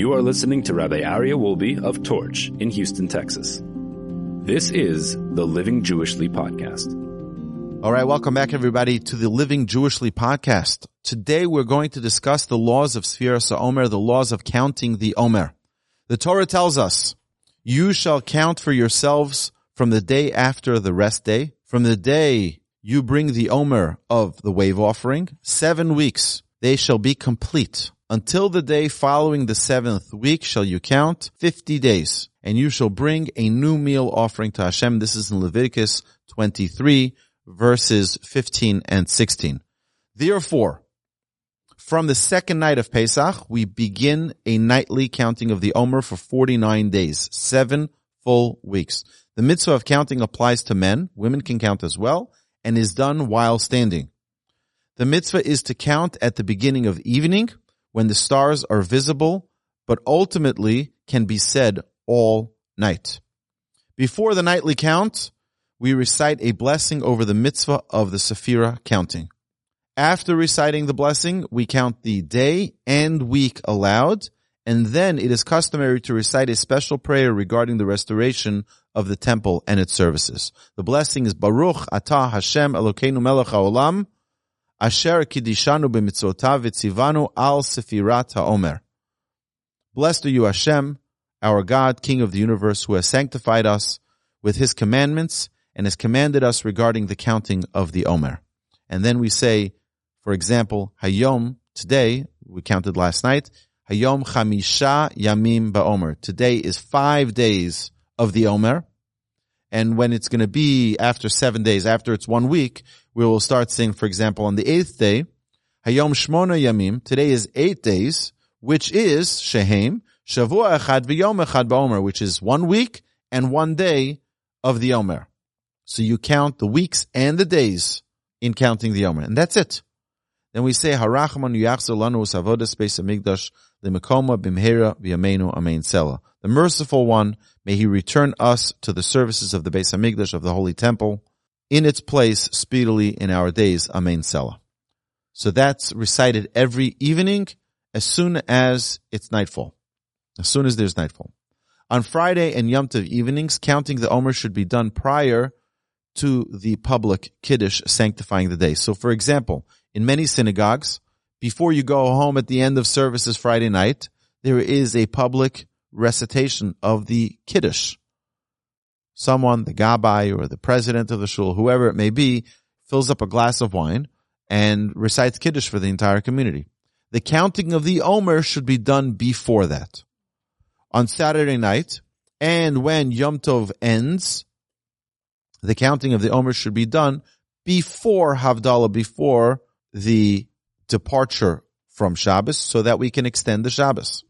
You are listening to Rabbi Aryeh Wolbe of Torch in Houston, Texas. This is the Living Jewishly podcast. All right, welcome back everybody to the Living Jewishly podcast. Today we're going to discuss the laws of Sfiras Omer, the laws of counting the Omer. The Torah tells us, you shall count for yourselves from the day after the rest day, from the day you bring the Omer of the wave offering, seven weeks they shall be complete. Until the day following the seventh week shall you count 50 days, and you shall bring a new meal offering to Hashem. This is in Leviticus 23 verses 15 and 16. Therefore, from the second night of Pesach, we begin a nightly counting of the Omer for 49 days, seven full weeks. The mitzvah of counting applies to men. Women can count as well and is done while standing. The mitzvah is to count at the beginning of evening when the stars are visible, but ultimately can be said all night. Before the nightly count, we recite a blessing over the mitzvah of the Sephira counting. After reciting the blessing, we count the day and week aloud, and then it is customary to recite a special prayer regarding the restoration of the temple and its services. The blessing is Baruch Atah Hashem Elokeinu Melech HaOlam, Asher kidishanu b'mitzvotav v'tzivanu al sefirat ha'omer. Blessed are you, Hashem, our God, King of the universe, who has sanctified us with His commandments and has commanded us regarding the counting of the Omer. And then we say, for example, Hayom, today, we counted last night, Hayom chamisha yamim ba'omer. Today is five days of the Omer. And when it's going to be after seven days, after it's one week, we will start saying, for example, on the eighth day, Hayom Shmona Yamim, today is eight days, which is Shehem, Shavua Echad V'Yom Echad Ba'omer, which is one week and one day of the Omer. So you count the weeks and the days in counting the Omer. And that's it. Then we say, Harachman Yachzer Lanu Savodas Beis Hamikdash Limekoma Bimhera Amen Sela. The merciful one, may he return us to the services of the Beis Hamikdash of the Holy Temple in its place speedily in our days. Amen Selah. So that's recited every evening as soon as it's nightfall. As soon as there's nightfall. On Friday and Yom Tov evenings, counting the Omer should be done prior to the public Kiddush sanctifying the day. So for example, in many synagogues, before you go home at the end of services Friday night, there is a public recitation of the Kiddush. Someone, the Gabbai or the president of the shul, whoever it may be, fills up a glass of wine and recites Kiddush for the entire community. The counting of the Omer should be done before that. On Saturday night, and when Yom Tov ends, the counting of the Omer should be done before Havdalah, before the departure from Shabbos, so that we can extend the Shabbos.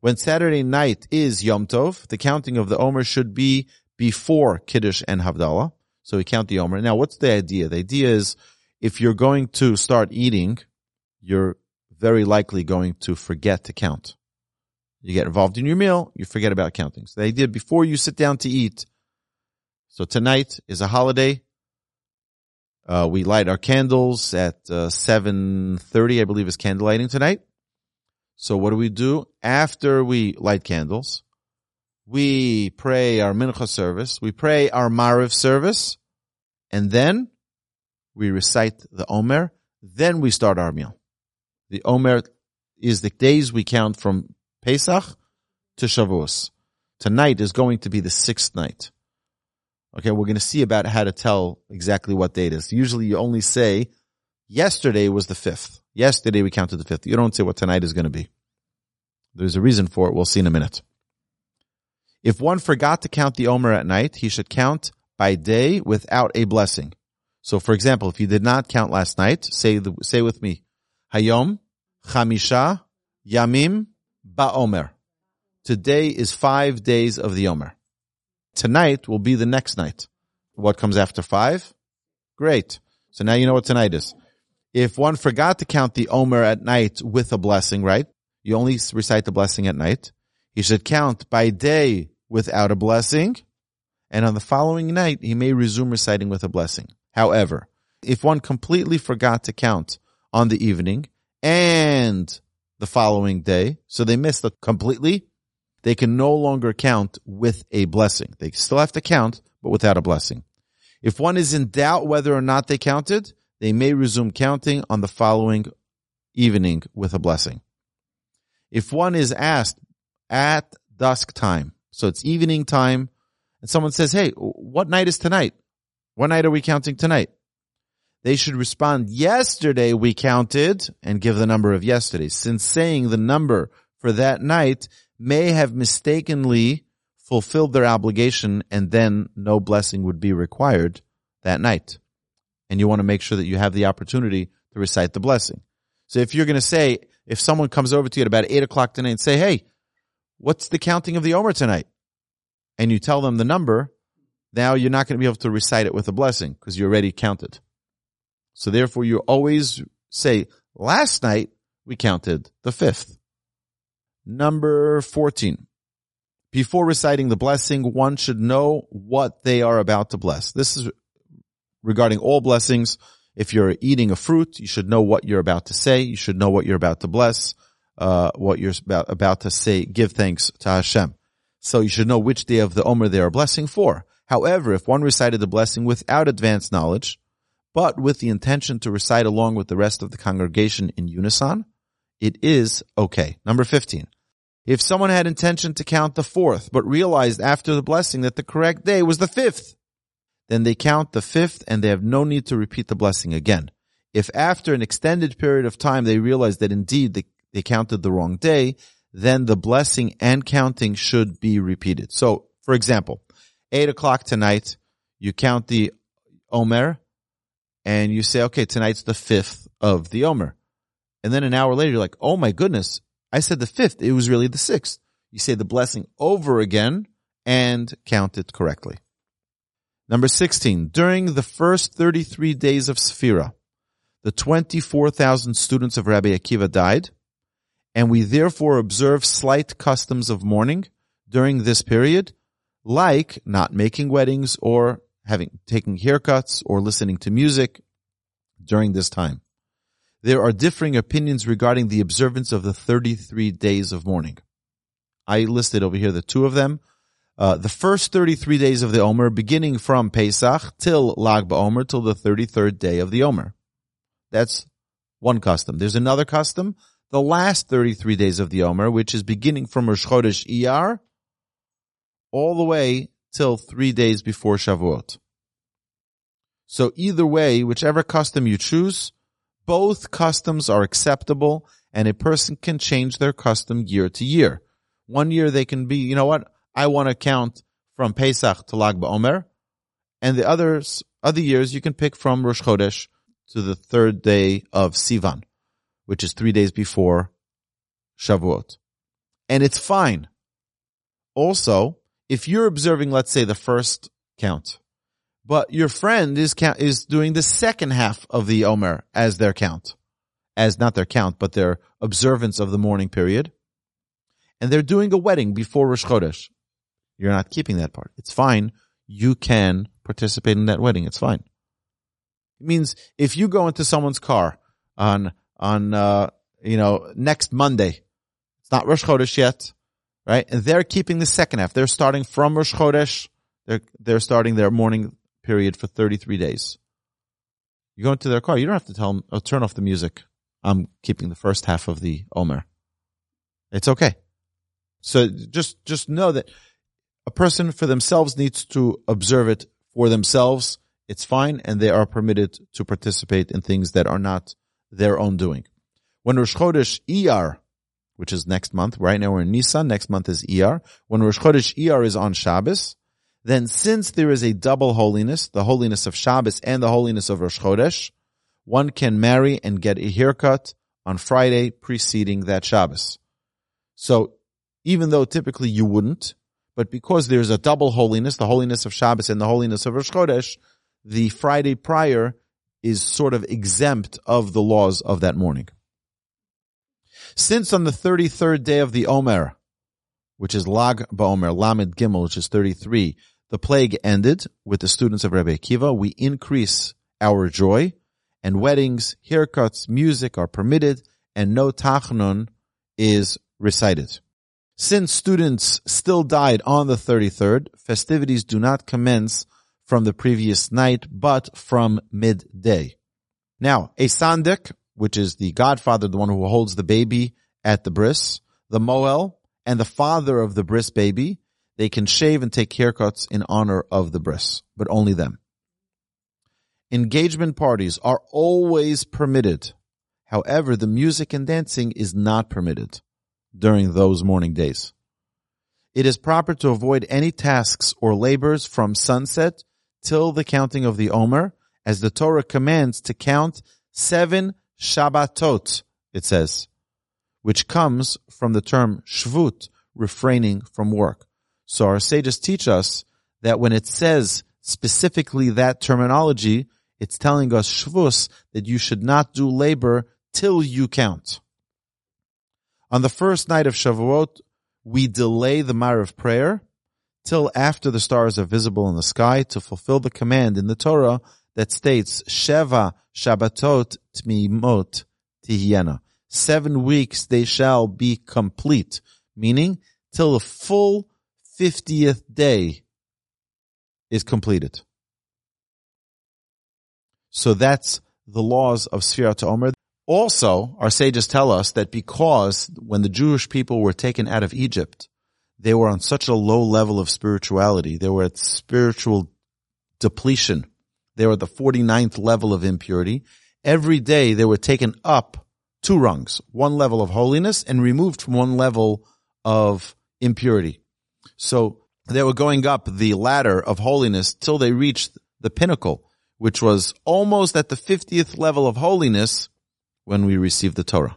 When Saturday night is Yom Tov, the counting of the Omer should be before Kiddush and Havdalah. So we count the Omer. Now, what's the idea? The idea is if you're going to start eating, you're very likely going to forget to count. You get involved in your meal, you forget about counting. So the idea before you sit down to eat. So tonight is a holiday. Uh, we light our candles at uh, 7.30, I believe is candle lighting tonight. So what do we do? After we light candles, we pray our mincha service, we pray our mariv service, and then we recite the Omer, then we start our meal. The Omer is the days we count from Pesach to Shavuos. Tonight is going to be the sixth night. Okay, we're going to see about how to tell exactly what date is. Usually you only say, yesterday was the fifth. Yesterday we counted the fifth. You don't say what tonight is going to be. There's a reason for it. We'll see in a minute. If one forgot to count the Omer at night, he should count by day without a blessing. So for example, if you did not count last night, say the, say with me, Hayom, Chamisha, Yamim, Ba'omer. Today is five days of the Omer. Tonight will be the next night. What comes after five? Great. So now you know what tonight is. If one forgot to count the Omer at night with a blessing, right? You only recite the blessing at night. He should count by day without a blessing. And on the following night, he may resume reciting with a blessing. However, if one completely forgot to count on the evening and the following day, so they missed it completely, they can no longer count with a blessing. They still have to count, but without a blessing. If one is in doubt whether or not they counted, they may resume counting on the following evening with a blessing. If one is asked at dusk time, so it's evening time, and someone says, Hey, what night is tonight? What night are we counting tonight? They should respond, yesterday we counted and give the number of yesterday, since saying the number for that night may have mistakenly fulfilled their obligation and then no blessing would be required that night. And you want to make sure that you have the opportunity to recite the blessing. So if you're going to say, if someone comes over to you at about eight o'clock tonight and say, Hey, what's the counting of the Omer tonight? And you tell them the number, now you're not going to be able to recite it with a blessing because you already counted. So therefore you always say, last night we counted the fifth. Number 14. Before reciting the blessing, one should know what they are about to bless. This is regarding all blessings. If you're eating a fruit, you should know what you're about to say. You should know what you're about to bless, uh, what you're about, about to say, give thanks to Hashem. So you should know which day of the Omer they are blessing for. However, if one recited the blessing without advanced knowledge, but with the intention to recite along with the rest of the congregation in unison, it is okay. Number 15. If someone had intention to count the fourth, but realized after the blessing that the correct day was the fifth, then they count the fifth and they have no need to repeat the blessing again. If after an extended period of time they realize that indeed they, they counted the wrong day, then the blessing and counting should be repeated. So, for example, eight o'clock tonight, you count the Omer and you say, okay, tonight's the fifth of the Omer. And then an hour later, you're like, oh my goodness, I said the fifth. It was really the sixth. You say the blessing over again and count it correctly. Number 16, during the first 33 days of Sphira, the 24,000 students of Rabbi Akiva died, and we therefore observe slight customs of mourning during this period, like not making weddings or having taking haircuts or listening to music during this time there are differing opinions regarding the observance of the 33 days of mourning. I listed over here the two of them. Uh, the first 33 days of the Omer, beginning from Pesach till Lag BaOmer, till the 33rd day of the Omer. That's one custom. There's another custom, the last 33 days of the Omer, which is beginning from Rosh Chodesh Iyar, all the way till three days before Shavuot. So either way, whichever custom you choose, both customs are acceptable and a person can change their custom year to year. One year they can be, you know what? I want to count from Pesach to Lag BaOmer. And the others, other years you can pick from Rosh Chodesh to the third day of Sivan, which is three days before Shavuot. And it's fine. Also, if you're observing, let's say the first count, but your friend is count, is doing the second half of the Omer as their count, as not their count, but their observance of the mourning period. And they're doing a wedding before Rosh Chodesh. You're not keeping that part. It's fine. You can participate in that wedding. It's fine. It means if you go into someone's car on, on, uh, you know, next Monday, it's not Rosh Chodesh yet, right? And they're keeping the second half. They're starting from Rosh Chodesh. They're, they're starting their mourning period for 33 days. You go into their car, you don't have to tell them, oh, turn off the music. I'm keeping the first half of the Omer. It's okay. So just, just know that a person for themselves needs to observe it for themselves. It's fine. And they are permitted to participate in things that are not their own doing. When Rosh Chodesh Iyar, which is next month, right now we're in Nisan, next month is Iyar. When Rosh Chodesh Iyar is on Shabbos, then since there is a double holiness, the holiness of Shabbos and the holiness of Rosh Chodesh, one can marry and get a haircut on Friday preceding that Shabbos. So even though typically you wouldn't, but because there's a double holiness, the holiness of Shabbos and the holiness of Rosh Chodesh, the Friday prior is sort of exempt of the laws of that mourning. Since on the 33rd day of the Omer, which is Lag BaOmer, Lamed Gimel, which is 33, the plague ended with the students of Rebbe Akiva. We increase our joy and weddings, haircuts, music are permitted and no tachnun is recited. Since students still died on the 33rd, festivities do not commence from the previous night, but from midday. Now, a sandik, which is the godfather, the one who holds the baby at the bris, the moel, and the father of the bris baby, they can shave and take haircuts in honor of the bris, but only them. Engagement parties are always permitted. However, the music and dancing is not permitted during those mourning days. It is proper to avoid any tasks or labors from sunset till the counting of the Omer, as the Torah commands to count seven Shabbatot, it says, which comes from the term shvut, refraining from work. So our sages teach us that when it says specifically that terminology, it's telling us shvus that you should not do labor till you count. On the first night of Shavuot, we delay the Maariv prayer till after the stars are visible in the sky to fulfill the command in the Torah that states Sheva Shabbatot Tmimot Tihiena. Seven weeks they shall be complete, meaning till the full 50th day is completed. So that's the laws of Sfirat Omer. Also, our sages tell us that because when the Jewish people were taken out of Egypt, they were on such a low level of spirituality. They were at spiritual depletion. They were at the 49th level of impurity. Every day they were taken up two rungs, one level of holiness and removed from one level of impurity. So they were going up the ladder of holiness till they reached the pinnacle, which was almost at the 50th level of holiness when we received the Torah.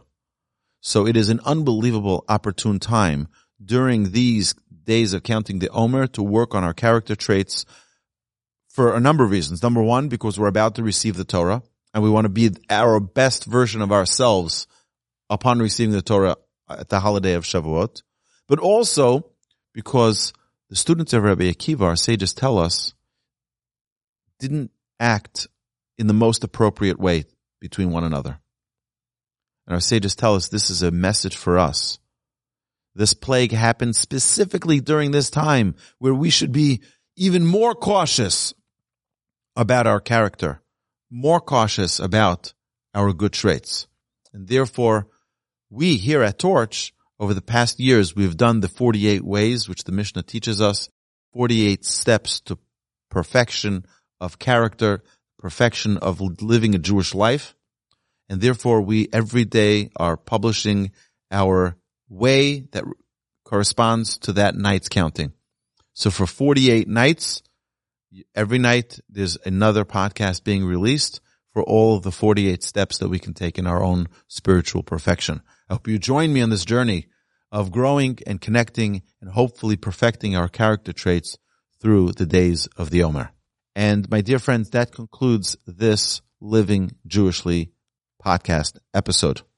So it is an unbelievable opportune time during these days of counting the Omer to work on our character traits for a number of reasons. Number one, because we're about to receive the Torah and we want to be our best version of ourselves upon receiving the Torah at the holiday of Shavuot, but also because the students of Rabbi Akiva, our sages tell us, didn't act in the most appropriate way between one another. And our sages tell us this is a message for us. This plague happened specifically during this time where we should be even more cautious about our character, more cautious about our good traits. And therefore, we here at Torch, over the past years, we've done the 48 ways, which the Mishnah teaches us, 48 steps to perfection of character, perfection of living a Jewish life. And therefore, we every day are publishing our way that corresponds to that night's counting. So for 48 nights, every night there's another podcast being released for all of the 48 steps that we can take in our own spiritual perfection. I hope you join me on this journey of growing and connecting and hopefully perfecting our character traits through the days of the Omer. And my dear friends, that concludes this Living Jewishly podcast episode.